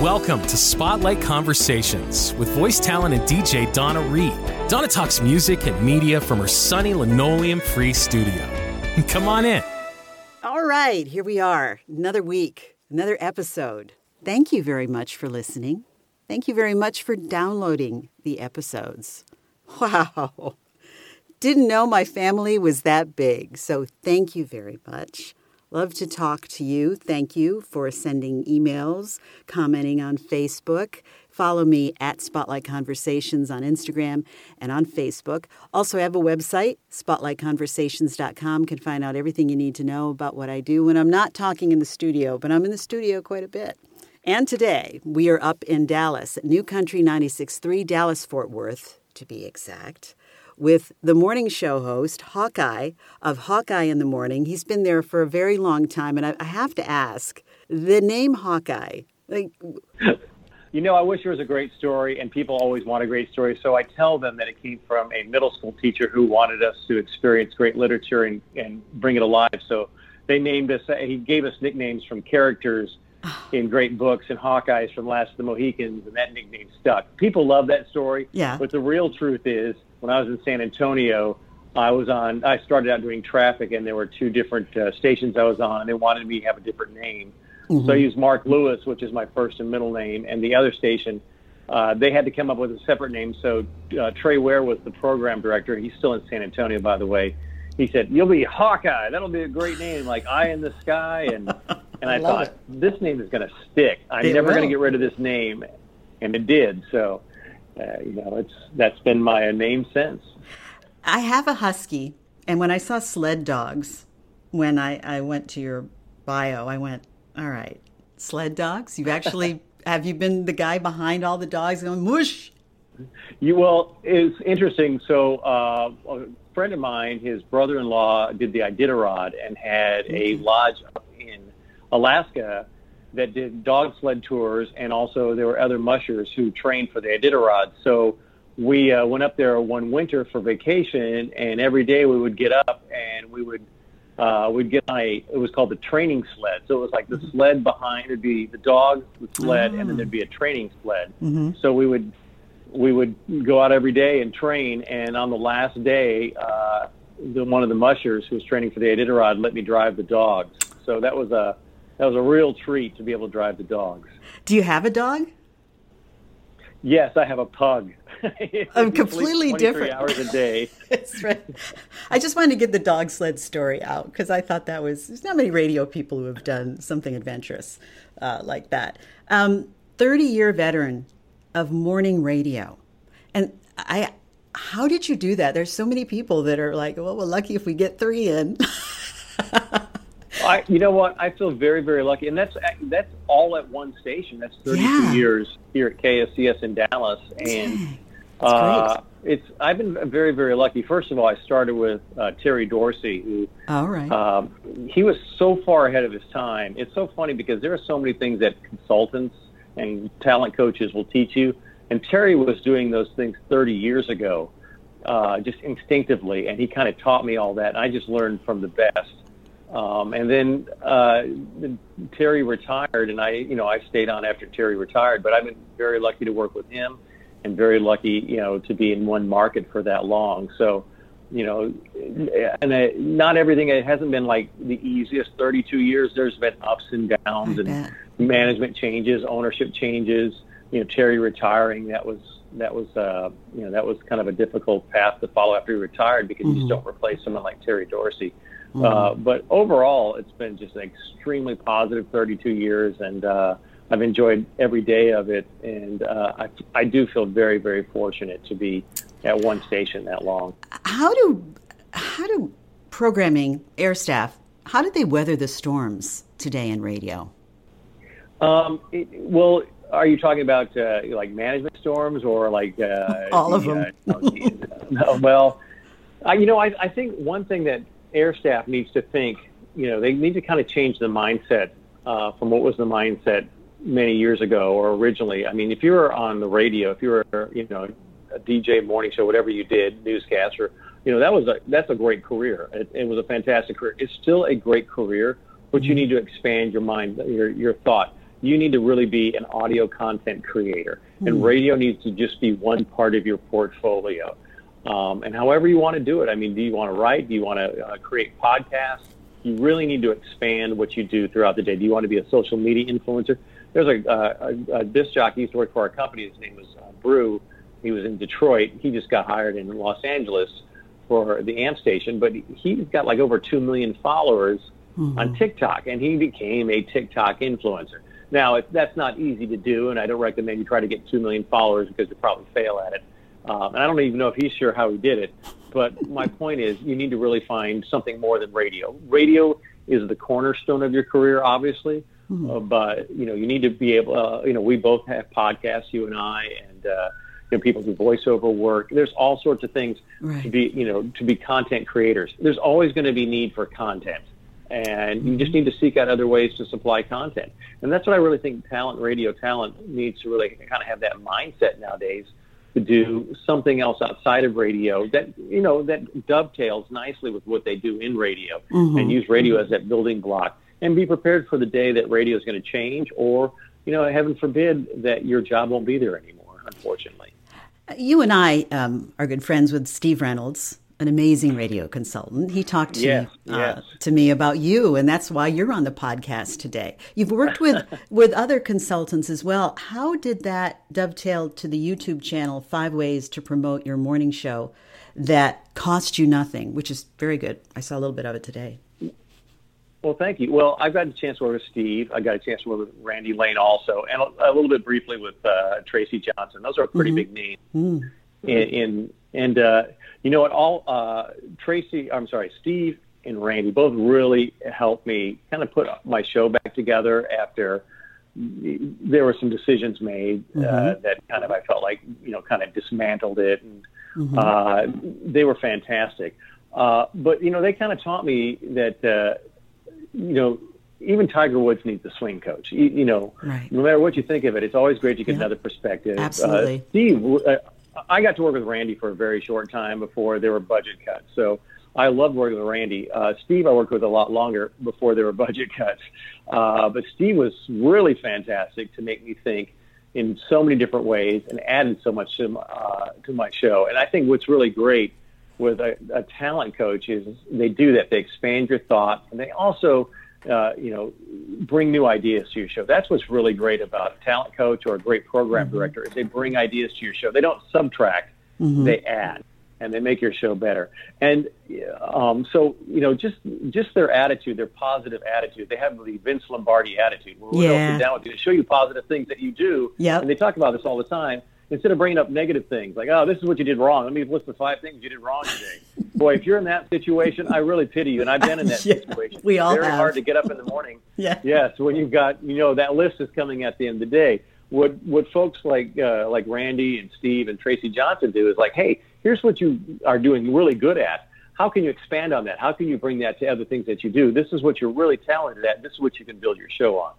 Welcome to Spotlight Conversations with voice talent and DJ Donna Reed. Donna talks music and media from her sunny linoleum free studio. Come on in. All right, here we are. Another week, another episode. Thank you very much for listening. Thank you very much for downloading the episodes. Wow. Didn't know my family was that big, so thank you very much. Love to talk to you. Thank you for sending emails, commenting on Facebook. Follow me at Spotlight Conversations on Instagram and on Facebook. Also, I have a website, spotlightconversations.com. Can find out everything you need to know about what I do when I'm not talking in the studio, but I'm in the studio quite a bit. And today, we are up in Dallas New Country 96.3, Dallas Fort Worth, to be exact with the morning show host, Hawkeye, of Hawkeye in the Morning. He's been there for a very long time. And I, I have to ask the name Hawkeye, like. You know, I wish there was a great story, and people always want a great story. So I tell them that it came from a middle school teacher who wanted us to experience great literature and, and bring it alive. So they named us, he gave us nicknames from characters in great books and Hawkeyes from Last of the Mohicans, and that nickname stuck. People love that story. Yeah. But the real truth is, when I was in San Antonio, I was on. I started out doing traffic, and there were two different uh, stations I was on, and they wanted me to have a different name. Mm-hmm. So I used Mark Lewis, which is my first and middle name, and the other station, uh, they had to come up with a separate name. So uh, Trey Ware was the program director. He's still in San Antonio, by the way. He said, "You'll be Hawkeye. That'll be a great name, like Eye in the Sky." And and I, I thought, it. this name is going to stick. I'm it never going to get rid of this name, and it did. So, uh, you know, it's that's been my name since. I have a husky, and when I saw sled dogs, when I, I went to your bio, I went, all right, sled dogs? You've actually, have you been the guy behind all the dogs going, mush? You, well, it's interesting. So, uh, a friend of mine, his brother in law did the Iditarod and had a lodge up in Alaska that did dog sled tours, and also there were other mushers who trained for the Iditarod. So, we uh, went up there one winter for vacation, and every day we would get up and we would uh, we'd get on a it was called the training sled. So it was like the mm-hmm. sled behind would be the dog, the sled, and then there'd be a training sled. Mm-hmm. So we would we would go out every day and train. And on the last day, uh, the, one of the mushers who was training for the Iditarod let me drive the dogs. So that was a that was a real treat to be able to drive the dogs. Do you have a dog? Yes, I have a pug. I'm completely different. Hours a day. That's right. I just wanted to get the dog sled story out because I thought that was there's not many radio people who have done something adventurous uh, like that. Um, Thirty year veteran of morning radio, and I. How did you do that? There's so many people that are like, well, we're lucky if we get three in. I, you know what? I feel very, very lucky, and that's that's all at one station. That's 32 yeah. years here at KSCS in Dallas, and uh, it's I've been very, very lucky. First of all, I started with uh, Terry Dorsey, who all right, um, he was so far ahead of his time. It's so funny because there are so many things that consultants and talent coaches will teach you, and Terry was doing those things 30 years ago, uh, just instinctively, and he kind of taught me all that. And I just learned from the best. Um, and then uh, Terry retired, and I, you know, I stayed on after Terry retired. But I've been very lucky to work with him, and very lucky, you know, to be in one market for that long. So, you know, and I, not everything. It hasn't been like the easiest 32 years. There's been ups and downs, I and bet. management changes, ownership changes. You know, Terry retiring. That was that was uh, you know that was kind of a difficult path to follow after he retired because mm-hmm. you just don't replace someone like Terry Dorsey. Mm-hmm. Uh, but overall, it's been just an extremely positive 32 years, and uh, I've enjoyed every day of it. And uh, I, I do feel very, very fortunate to be at one station that long. How do how do programming air staff how did they weather the storms today in radio? Um, it, well, are you talking about uh, like management storms or like uh, all of them? no, well, I, you know, I, I think one thing that air staff needs to think, you know, they need to kind of change the mindset uh, from what was the mindset many years ago or originally. I mean, if you were on the radio, if you were, you know, a DJ morning show, whatever you did, newscaster, you know, that was a that's a great career. It, it was a fantastic career. It's still a great career, but you mm-hmm. need to expand your mind, your your thought. you need to really be an audio content creator, mm-hmm. and hmm. radio needs to just be one part of your portfolio. Um, and however you want to do it, I mean, do you want to write? Do you want to uh, create podcasts? You really need to expand what you do throughout the day. Do you want to be a social media influencer? There's a, uh, a, a disc jockey used to work for our company. His name was uh, Brew. He was in Detroit. He just got hired in Los Angeles for the AMP station, but he's got like over 2 million followers mm-hmm. on TikTok, and he became a TikTok influencer. Now, it, that's not easy to do, and I don't recommend you try to get 2 million followers because you'll probably fail at it. Um, and I don't even know if he's sure how he did it. But my point is, you need to really find something more than radio. Radio is the cornerstone of your career, obviously. Mm-hmm. Uh, but you know, you need to be able. Uh, you know, we both have podcasts, you and I, and uh, you know, people do voiceover work. There's all sorts of things right. to be, you know, to be content creators. There's always going to be need for content and you just need to seek out other ways to supply content. And that's what I really think talent, radio talent, needs to really kind of have that mindset nowadays to do something else outside of radio that you know that dovetails nicely with what they do in radio, mm-hmm. and use radio as that building block, and be prepared for the day that radio is going to change, or you know, heaven forbid that your job won't be there anymore. Unfortunately, you and I um, are good friends with Steve Reynolds an amazing radio consultant. He talked to yes, uh, yes. to me about you, and that's why you're on the podcast today. You've worked with with other consultants as well. How did that dovetail to the YouTube channel Five Ways to Promote Your Morning Show that cost you nothing, which is very good. I saw a little bit of it today. Well, thank you. Well, I've got a chance to work with Steve. I got a chance to work with Randy Lane also, and a, a little bit briefly with uh, Tracy Johnson. Those are pretty mm-hmm. big names mm-hmm. in, in and uh, you know what? All uh, Tracy, I'm sorry, Steve and Randy both really helped me kind of put my show back together after there were some decisions made uh, mm-hmm. that kind of I felt like you know kind of dismantled it, and mm-hmm. uh, they were fantastic. Uh, but you know they kind of taught me that uh, you know even Tiger Woods needs a swing coach. You, you know, right. no matter what you think of it, it's always great to get yep. another perspective. Absolutely, uh, Steve. I got to work with Randy for a very short time before there were budget cuts. So I loved working with Randy. Uh, Steve, I worked with a lot longer before there were budget cuts. Uh, but Steve was really fantastic to make me think in so many different ways and added so much to, uh, to my show. And I think what's really great with a, a talent coach is they do that. They expand your thought and they also uh, you know, bring new ideas to your show. That's what's really great about a talent coach or a great program mm-hmm. director is they bring ideas to your show. They don't subtract, mm-hmm. they add, and they make your show better. And um, so, you know, just just their attitude, their positive attitude. They have the Vince Lombardi attitude. Where yeah. down with you to show you positive things that you do. Yep. And they talk about this all the time instead of bringing up negative things like, oh, this is what you did wrong. Let me list the five things you did wrong today. Boy, if you're in that situation, I really pity you. And I've been in that yeah, situation. We all Very have. hard to get up in the morning. yeah. Yes, when you've got, you know, that list is coming at the end of the day. What what folks like uh, like Randy and Steve and Tracy Johnson do is like, hey, here's what you are doing really good at. How can you expand on that? How can you bring that to other things that you do? This is what you're really talented at. This is what you can build your show on.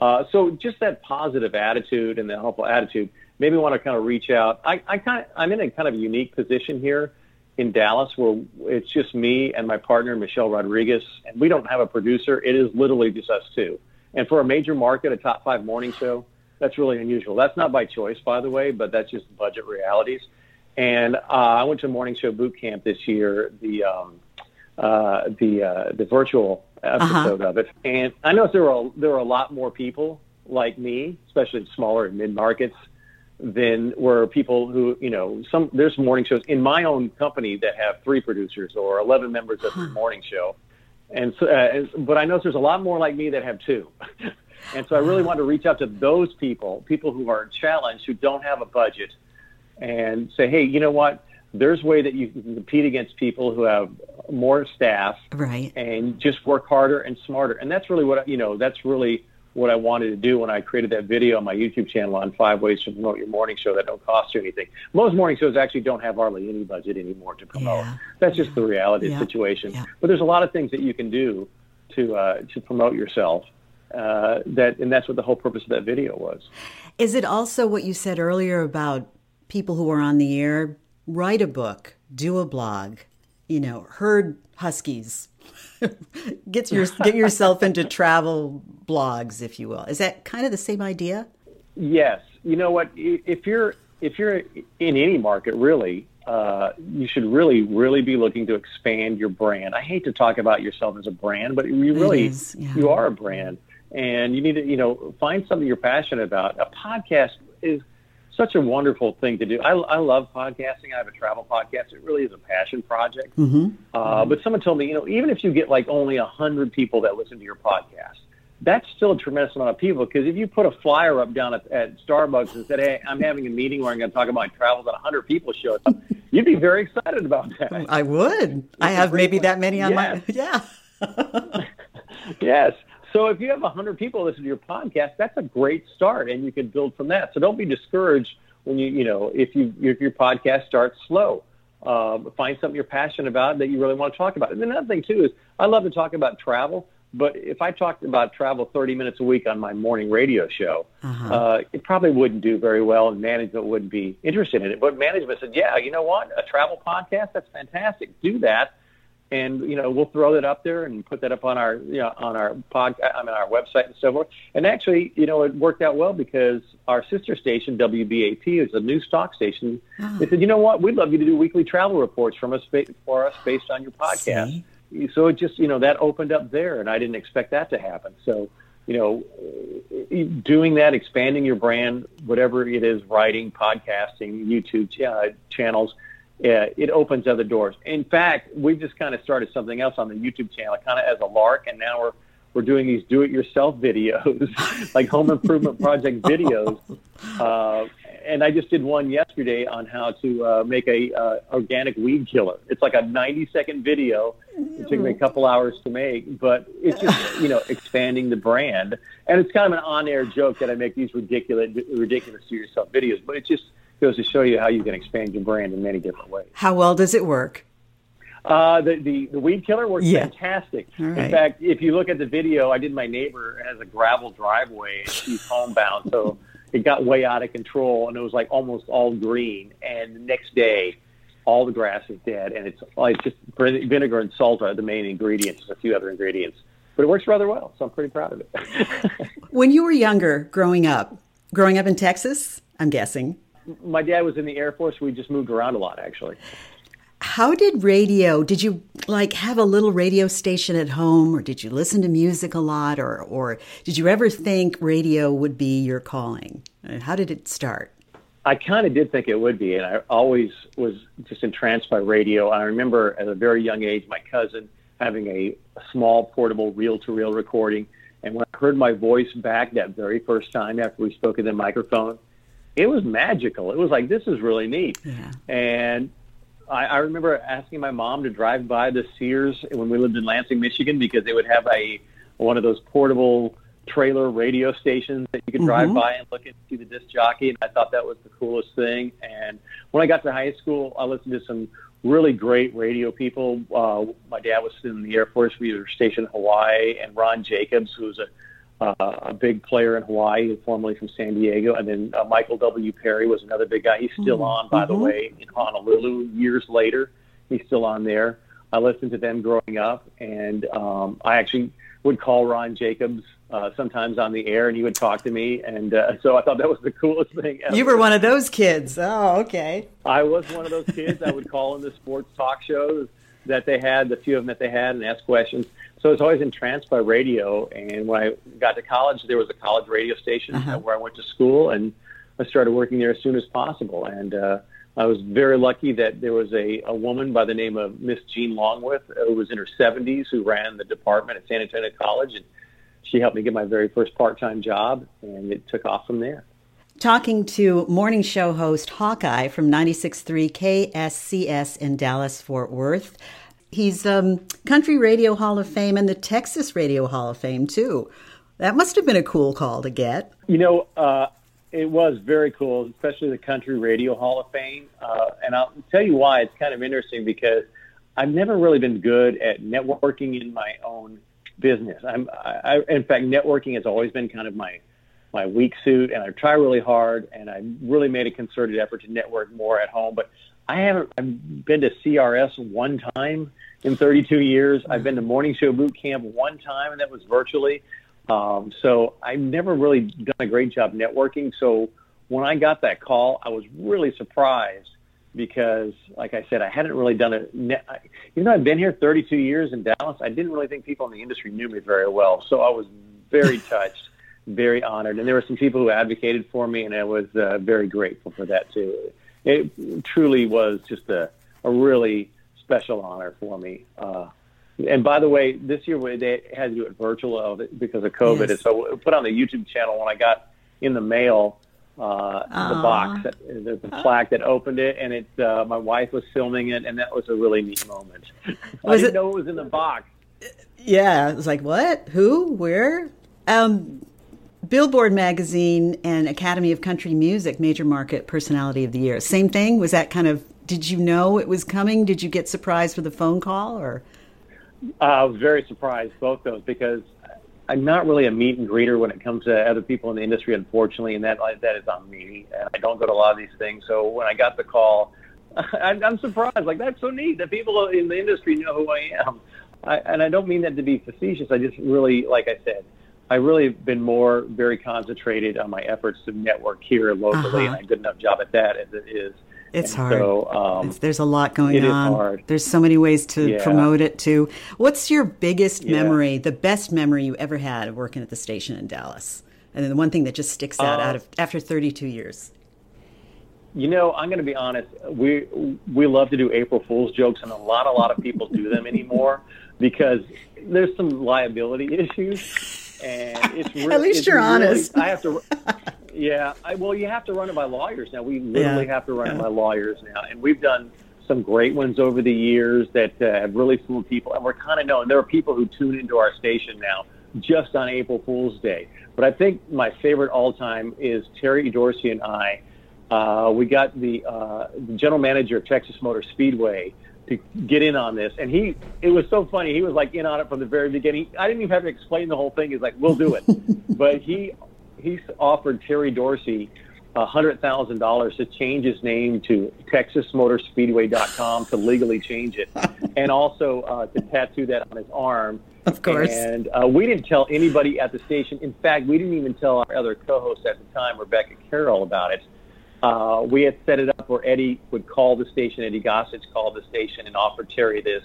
Uh, so just that positive attitude and the helpful attitude maybe want to kind of reach out. I, I kind of, I'm in a kind of unique position here in Dallas where it's just me and my partner, Michelle Rodriguez, and we don't have a producer. It is literally just us two. And for a major market, a top five morning show, that's really unusual. That's not by choice, by the way, but that's just budget realities. And uh, I went to morning show boot camp this year, the um, uh, the uh, the virtual episode uh-huh. of it, and I noticed there were a, there were a lot more people like me, especially in smaller and mid markets, than were people who, you know, some there's morning shows in my own company that have three producers or 11 members of the morning show. And so, uh, but I know there's a lot more like me that have two. and so I really want to reach out to those people, people who are challenged, who don't have a budget, and say, hey, you know what? There's a way that you can compete against people who have more staff, right? And just work harder and smarter. And that's really what you know. That's really what I wanted to do when I created that video on my YouTube channel on five ways to promote your morning show that don't cost you anything. Most morning shows actually don't have hardly any budget anymore to promote. Yeah. That's just the reality yeah. of the situation. Yeah. But there's a lot of things that you can do to uh, to promote yourself. Uh, that and that's what the whole purpose of that video was. Is it also what you said earlier about people who are on the air? Write a book, do a blog, you know, herd huskies. get your get yourself into travel blogs, if you will. Is that kind of the same idea? Yes. You know what? If you're if you're in any market, really, uh, you should really, really be looking to expand your brand. I hate to talk about yourself as a brand, but you really, yeah. you are a brand, and you need to, you know, find something you're passionate about. A podcast is such a wonderful thing to do. I, I love podcasting. I have a travel podcast. It really is a passion project. Mm-hmm. Uh, but someone told me, you know, even if you get like only a hundred people that listen to your podcast, that's still a tremendous amount of people. Because if you put a flyer up down at, at Starbucks and said, "Hey, I'm having a meeting where I'm going to talk about my travels," and a hundred people show up, you'd be very excited about that. I would. It's I have maybe that many on yes. my yeah. yes. So if you have 100 people listen to your podcast, that's a great start, and you can build from that. So don't be discouraged when you, you know, if you if your podcast starts slow. Uh, find something you're passionate about that you really want to talk about. And another thing too is I love to talk about travel, but if I talked about travel 30 minutes a week on my morning radio show, uh-huh. uh, it probably wouldn't do very well, and management wouldn't be interested in it. But management said, "Yeah, you know what? A travel podcast, that's fantastic. Do that." And you know we'll throw that up there and put that up on our you know on our pod I mean our website and so forth. And actually, you know, it worked out well because our sister station WBAP is a news talk station. Oh. They said, you know what, we'd love you to do weekly travel reports from us for us based on your podcast. See? So it just you know that opened up there, and I didn't expect that to happen. So you know, doing that, expanding your brand, whatever it is, writing, podcasting, YouTube uh, channels uh, it opens other doors. In fact, we've just kind of started something else on the YouTube channel, kind of as a lark, and now we're we're doing these do-it-yourself videos, like home improvement project videos. Uh, and I just did one yesterday on how to uh, make a uh, organic weed killer. It's like a 90-second video. It took me a couple hours to make, but it's just you know expanding the brand. And it's kind of an on-air joke that I make these ridiculous, ridiculous do-yourself videos, but it's just goes to show you how you can expand your brand in many different ways. How well does it work? Uh, the, the, the weed killer works yeah. fantastic. Right. In fact, if you look at the video, I did my neighbor has a gravel driveway and she's homebound, so it got way out of control and it was like almost all green. And the next day, all the grass is dead, and it's like just vinegar and salt are the main ingredients. There's a few other ingredients, but it works rather well. So I'm pretty proud of it. when you were younger, growing up, growing up in Texas, I'm guessing my dad was in the Air Force. We just moved around a lot, actually. How did radio? Did you like have a little radio station at home, or did you listen to music a lot, or or did you ever think radio would be your calling? How did it start? I kind of did think it would be, and I always was just entranced by radio. I remember at a very young age, my cousin having a, small portable reel-to-reel recording, and when I heard my voice back that very first time after we spoke in the microphone, it was magical. It was like this is really neat. Yeah. And I, I remember asking my mom to drive by the Sears when we lived in Lansing, Michigan, because they would have a one of those portable trailer radio stations that you could drive mm-hmm. by and look and see the disc jockey. And I thought that was the coolest thing. And when I got to high school, I listened to some really great radio people. Uh, my dad was in the Air Force. We were stationed in Hawaii, and Ron Jacobs, who was a uh, a big player in Hawaii, formerly from San Diego, and then uh, Michael W. Perry was another big guy. He's still mm-hmm. on, by mm-hmm. the way, in Honolulu years later. He's still on there. I listened to them growing up, and um, I actually would call Ron Jacobs uh, sometimes on the air, and he would talk to me, and uh, so I thought that was the coolest thing. Ever. You were one of those kids. Oh, okay. I was one of those kids. I would call in the sports talk shows that they had, the few of them that they had, and ask questions. So I was always entranced by radio. And when I got to college, there was a college radio station uh-huh. where I went to school, and I started working there as soon as possible. And uh, I was very lucky that there was a, a woman by the name of Miss Jean Longworth who was in her 70s who ran the department at San Antonio College, and she helped me get my very first part-time job, and it took off from there talking to morning show host Hawkeye from 96.3 KSCS in Dallas, Fort Worth. He's um, Country Radio Hall of Fame and the Texas Radio Hall of Fame, too. That must have been a cool call to get. You know, uh, it was very cool, especially the Country Radio Hall of Fame. Uh, and I'll tell you why. It's kind of interesting because I've never really been good at networking in my own business. I'm, I, in fact, networking has always been kind of my my weak suit, and I try really hard, and I really made a concerted effort to network more at home. But I haven't I've been to CRS one time in 32 years. I've been to morning show boot camp one time, and that was virtually. Um, so I've never really done a great job networking. So when I got that call, I was really surprised because, like I said, I hadn't really done it. Even though I've been here 32 years in Dallas, I didn't really think people in the industry knew me very well. So I was very touched, very honored, and there were some people who advocated for me, and I was uh, very grateful for that too. It truly was just a, a really special honor for me. Uh, and by the way, this year they had to do it virtual because of COVID. Yes. And so put on the YouTube channel when I got in the mail uh, the box, the, the plaque that opened it, and it. Uh, my wife was filming it, and that was a really neat moment. Was I didn't it, know it was in the box. Yeah, it was like what? Who? Where? Um, Billboard magazine and Academy of Country Music Major Market Personality of the Year. Same thing. Was that kind of? Did you know it was coming? Did you get surprised with a phone call or? Uh, I was very surprised both those because I'm not really a meet and greeter when it comes to other people in the industry, unfortunately, and that that is on me. And I don't go to a lot of these things. So when I got the call, I'm, I'm surprised. Like that's so neat that people in the industry know who I am. I, and I don't mean that to be facetious. I just really, like I said, I really been more very concentrated on my efforts to network here locally, uh-huh. and I did a good enough job at that as it is it's and hard. So, um, it's, there's a lot going on. There's so many ways to yeah. promote it too. What's your biggest yeah. memory, the best memory you ever had of working at the station in Dallas? And then the one thing that just sticks out uh, out of after 32 years. You know, I'm going to be honest. We we love to do April Fool's jokes, and a lot, a lot of people do them anymore because there's some liability issues, and it's really, at least you're really, honest. I have to. Yeah, I, well, you have to run it by lawyers now. We literally yeah. have to run yeah. it by lawyers now, and we've done some great ones over the years that uh, have really fooled people, and we're kind of known. There are people who tune into our station now just on April Fool's Day. But I think my favorite all time is Terry Dorsey and I. Uh, we got the, uh, the general manager of Texas Motor Speedway to get in on this, and he it was so funny. He was like in on it from the very beginning. I didn't even have to explain the whole thing. He's like, "We'll do it," but he, he offered Terry Dorsey a hundred thousand dollars to change his name to TexasMotorspeedway.com to legally change it, and also uh, to tattoo that on his arm. Of course. And uh, we didn't tell anybody at the station. In fact, we didn't even tell our other co-host at the time, Rebecca Carroll, about it. Uh, we had set it up where Eddie would call the station. Eddie Gossage called the station and offered Terry this.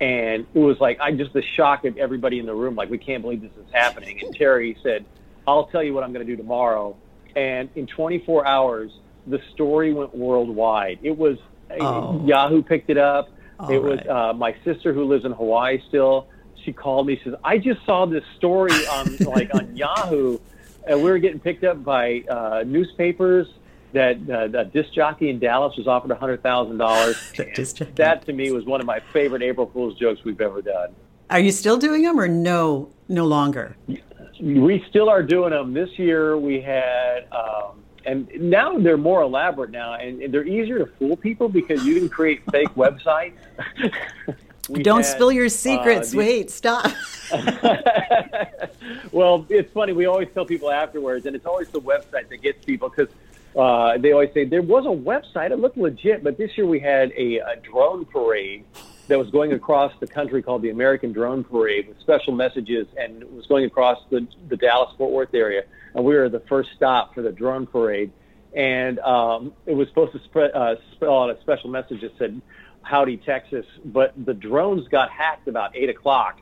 And it was like I just the shock of everybody in the room, like we can't believe this is happening. And Terry said, I'll tell you what I'm going to do tomorrow. And in 24 hours, the story went worldwide. It was oh. Yahoo picked it up. All it was uh, my sister who lives in Hawaii still. She called me. She says, "I just saw this story on like on Yahoo, and we were getting picked up by uh, newspapers that uh, the disc jockey in Dallas was offered hundred thousand dollars. That to me was one of my favorite April Fool's jokes we've ever done. Are you still doing them, or no, no longer? we still are doing them. This year we had, um, and now they're more elaborate now, and they're easier to fool people because you can create fake websites. Don't had, spill your secrets. Uh, Wait, stop. well, it's funny. We always tell people afterwards, and it's always the website that gets people because uh, they always say there was a website. It looked legit, but this year we had a, a drone parade that was going across the country called the American Drone Parade with special messages, and was going across the, the Dallas Fort Worth area. And we were the first stop for the drone parade. And um, it was supposed to spread, uh, spell out a special message that said, Howdy, Texas. But the drones got hacked about 8 o'clock,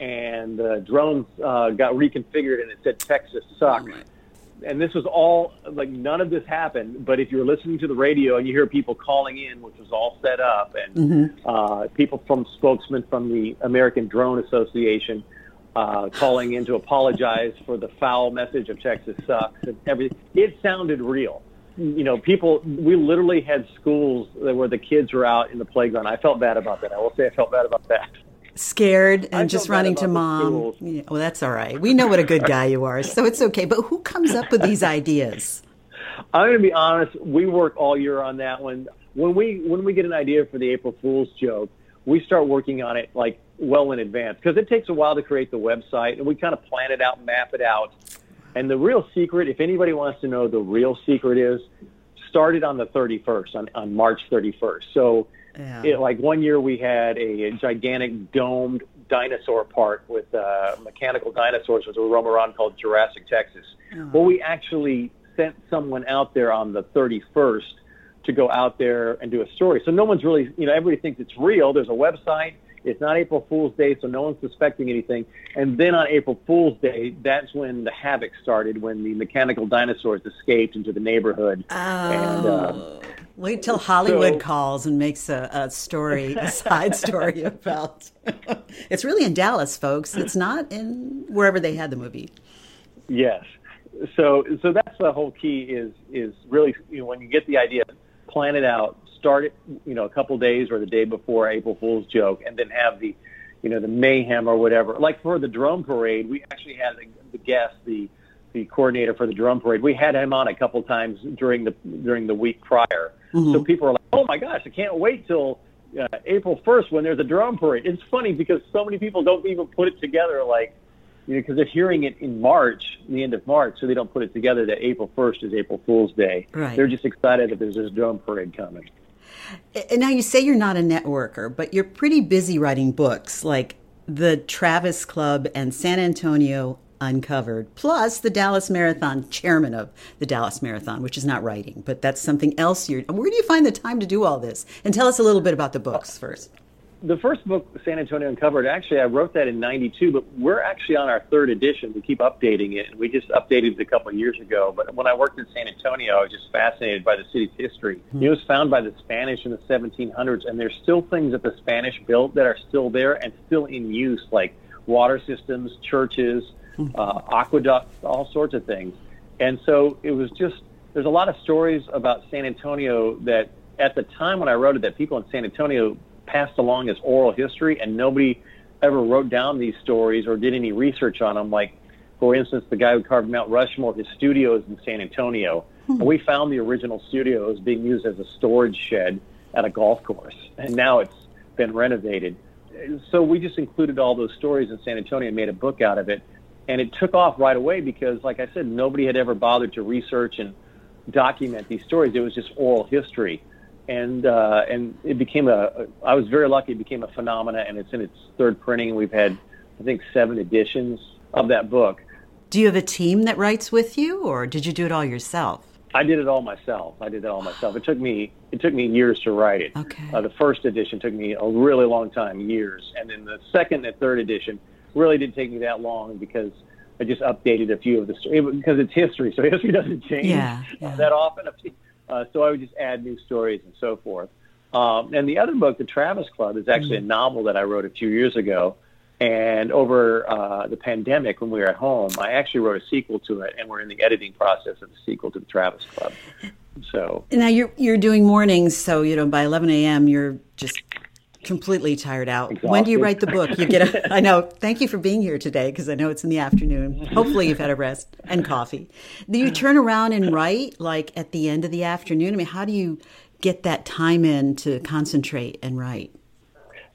and the drones uh, got reconfigured, and it said, Texas sucks. Oh and this was all like none of this happened. But if you're listening to the radio and you hear people calling in, which was all set up, and mm-hmm. uh, people from spokesmen from the American Drone Association uh, calling in to apologize for the foul message of Texas sucks and everything, it sounded real. You know, people. We literally had schools where the kids were out in the playground. I felt bad about that. I will say I felt bad about that scared and just running to mom. Yeah, well, that's all right. We know what a good guy you are, so it's okay. But who comes up with these ideas? I'm going to be honest. We work all year on that one. When we when we get an idea for the April Fool's joke, we start working on it like well in advance because it takes a while to create the website, and we kind of plan it out, map it out. And the real secret, if anybody wants to know, the real secret is started on the 31st, on, on March 31st. So, yeah. it, like one year we had a, gigantic domed dinosaur park with uh, mechanical dinosaurs, which we roam around called Jurassic Texas. Oh. Well, we actually sent someone out there on the 31st to go out there and do a story. So no one's really, you know, everybody thinks it's real. There's a website. It's not April Fool's Day, so no one's suspecting anything. And then on April Fool's Day, that's when the havoc started, when the mechanical dinosaurs escaped into the neighborhood. Oh. And, uh, Wait till Hollywood so, calls and makes a, a story, a side story about. it's really in Dallas, folks. It's not in wherever they had the movie. Yes. So, so that's the whole key. Is is really you know, when you get the idea, plan it out, start it, you know, a couple days or the day before April Fool's joke, and then have the, you know, the mayhem or whatever. Like for the drone parade, we actually had the, the guest, the the coordinator for the drone parade. We had him on a couple times during the during the week prior. Mm-hmm. So people are like, "Oh my gosh, I can't wait till uh, April 1st when there's a drone parade." It's funny because so many people don't even put it together like you know, because they're hearing it in March, the end of March, so they don't put it together that April 1st is April Fool's Day. Right. They're just excited that there's this drone parade coming. And now you say you're not a networker, but you're pretty busy writing books like the Travis Club and San Antonio Uncovered, plus the Dallas Marathon, chairman of the Dallas Marathon, which is not writing, but that's something else you're. Where do you find the time to do all this? And tell us a little bit about the books first the first book, San Antonio Uncovered, actually, I wrote that in 92, but we're actually on our third edition. We keep updating it, and we just updated it a couple of years ago. But when I worked in San Antonio, I was just fascinated by the city's history. Mm-hmm. It was found by the Spanish in the 1700s, and there's still things that the Spanish built that are still there and still in use, like water systems, churches. Uh, aqueducts, all sorts of things. And so it was just, there's a lot of stories about San Antonio that at the time when I wrote it, that people in San Antonio passed along as oral history, and nobody ever wrote down these stories or did any research on them. Like, for instance, the guy who carved Mount Rushmore, his studio is in San Antonio. Hmm. We found the original studio was being used as a storage shed at a golf course, and now it's been renovated. So we just included all those stories in San Antonio and made a book out of it. And it took off right away because, like I said, nobody had ever bothered to research and document these stories. It was just oral history and uh, and it became a. I was very lucky. It became a phenomena, and it's in its third printing. We've had, I think, seven editions of that book. Do you have a team that writes with you, or did you do it all yourself? I did it all myself. I did it all myself. It took me it took me years to write it. Okay. Uh, the first edition took me a really long time, years, and then the second and third edition really didn't take me that long because I just updated a few of the stories because it's history, so history doesn't change yeah, yeah. that often. Uh, so I would just add new stories and so forth. Um, and the other book, The Travis Club, is actually mm-hmm. a novel that I wrote a few years ago. And over uh, the pandemic, when we were at home, I actually wrote a sequel to it, and we're in the editing process of the sequel to The Travis Club. So now you're you're doing mornings, so you know by 11 a.m. you're just completely tired out. Exhausted. When do you write the book? You get a, I know. Thank you for being here today because I know it's in the afternoon. Hopefully you've had a rest and coffee. Do you turn around and write like at the end of the afternoon? I mean, how do you get that time in to concentrate and write?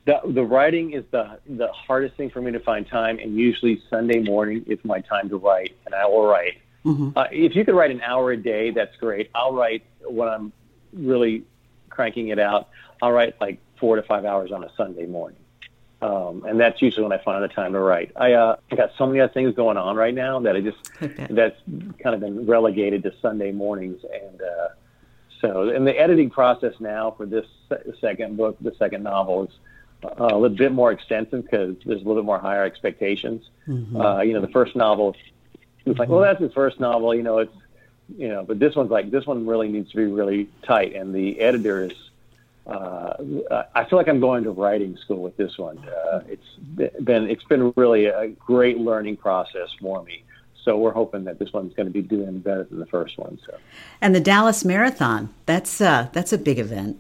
The, the writing is the the hardest thing for me to find time, and usually Sunday morning is my time to write, and I will write. Mm-hmm. Uh, if you could write an hour a day, that's great. I'll write when I'm really cranking it out. I'll write like four to five hours on a Sunday morning. Um, and that's usually when I find the time to write. I uh, I got so many other things going on right now that I just that's kind of been relegated to Sunday mornings, and uh, so and the editing process now for this second book, the second novel, is uh, a little bit more extensive because there's a little bit more higher expectations. Mm-hmm. Uh, you know, the first novel, it's like, well, that's his first novel. You know, it's you know, but this one's like this one really needs to be really tight, and the editor is uh, I feel like I'm going to writing school with this one. Uh, it's been it's been really a great learning process for me. So we're hoping that this one's going to be doing better than the first one. So, and the Dallas Marathon that's uh, that's a big event.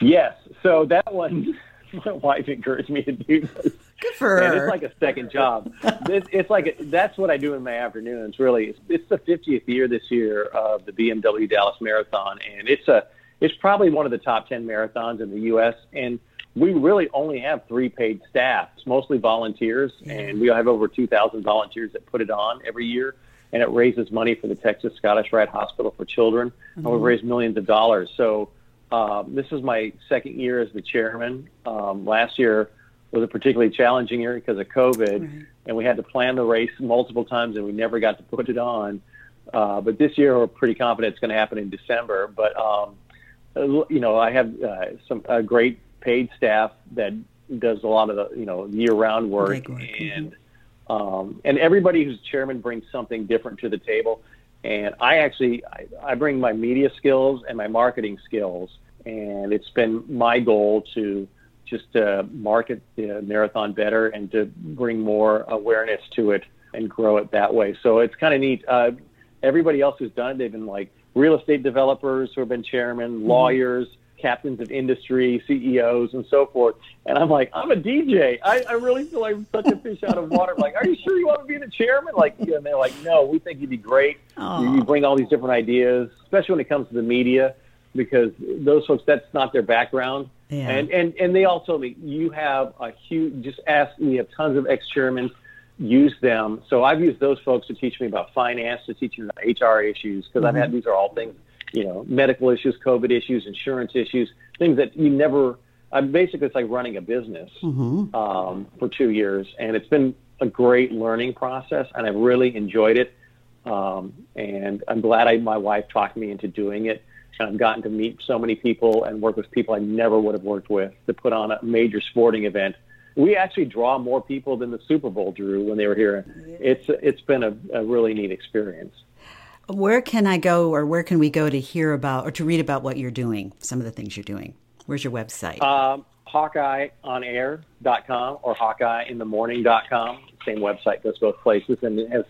Yes. So that one, my wife encouraged me to do. This. Good for her. And it's like a second job. it's, it's like a, that's what I do in my afternoons. Really, it's, it's the 50th year this year of the BMW Dallas Marathon, and it's a it's probably one of the top 10 marathons in the U.S. And we really only have three paid staff. It's mostly volunteers, and we have over 2,000 volunteers that put it on every year. and it raises money for the Texas Scottish Rite Hospital for Children. Mm-hmm. And we've raised millions of dollars. So um, this is my second year as the chairman. Um, last year was a particularly challenging year because of COVID, right. and we had to plan the race multiple times, and we never got to put it on. Uh, but this year, we're pretty confident it's going to happen in December. But um, you know, I have uh, some a great paid staff that does a lot of the you know year-round work, work. and mm-hmm. um, and everybody who's chairman brings something different to the table. And I actually I, I bring my media skills and my marketing skills, and it's been my goal to just uh, market the marathon better and to bring more awareness to it and grow it that way. So it's kind of neat. Uh, everybody else who's done it, they've been like real estate developers who have been chairman, mm-hmm. lawyers, captains of industry, CEOs, and so forth. And I'm like, I'm a DJ. I, I really feel like I'm such a fish out of water. I'm like, are you sure you want to be the chairman? Like, yeah, and they're like, no, we think you'd be great. You, you bring all these different ideas, especially when it comes to the media, because those folks, that's not their background. Yeah. And, and, and they all told me, you have a huge, just ask, we have tons of ex-chairmen, use them. So I've used those folks to teach me about finance, to teach me about HR issues, because mm-hmm. I've had, mm-hmm. these are all things, you know, medical issues, COVID issues, insurance issues, things that you never, I'm basically, it's like running a business mm-hmm. um, for two years. And it's been a great learning process, and I've really enjoyed it. Um, and I'm glad I, my wife talked me into doing it. And I've gotten to meet so many people and work with people I never would have worked with to put on a major sporting event. We actually draw more people than the Super Bowl drew when they were here. It's it's been a, a really neat experience. Where can I go, or where can we go to hear about or to read about what you're doing? Some of the things you're doing. Where's your website? Um, HawkeyeOnAir.com or HawkeyeInTheMorning.com. Same website goes both places, and it has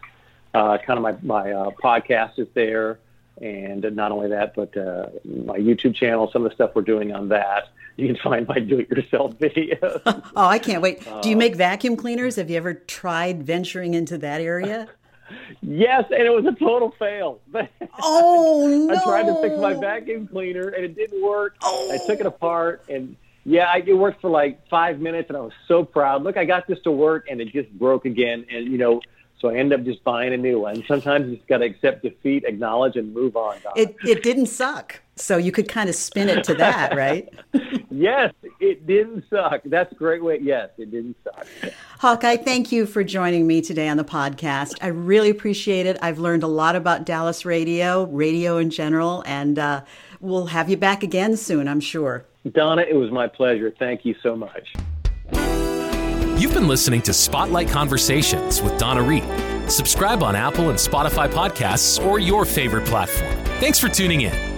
uh, kind of my my uh, podcast is there and not only that, but uh, my YouTube channel, some of the stuff we're doing on that. You can find my do-it-yourself videos. oh, I can't wait! Do you make vacuum cleaners? Have you ever tried venturing into that area? yes, and it was a total fail. oh no! I tried to fix my vacuum cleaner and it didn't work. Oh. I took it apart and yeah, I, it worked for like five minutes and I was so proud. Look, I got this to work and it just broke again. And you know, so I end up just buying a new one. Sometimes you just got to accept defeat, acknowledge, and move on. It it didn't suck, so you could kind of spin it to that, right? yes, it didn't suck. That's a great way. Yes, it didn't suck. Hawkeye, thank you for joining me today on the podcast. I really appreciate it. I've learned a lot about Dallas radio, radio in general, and uh, we'll have you back again soon. I'm sure. Donna, it was my pleasure. Thank you so much. You've been listening to Spotlight Conversations with Donna Reed. Subscribe on Apple and Spotify podcasts or your favorite platform. Thanks for tuning in.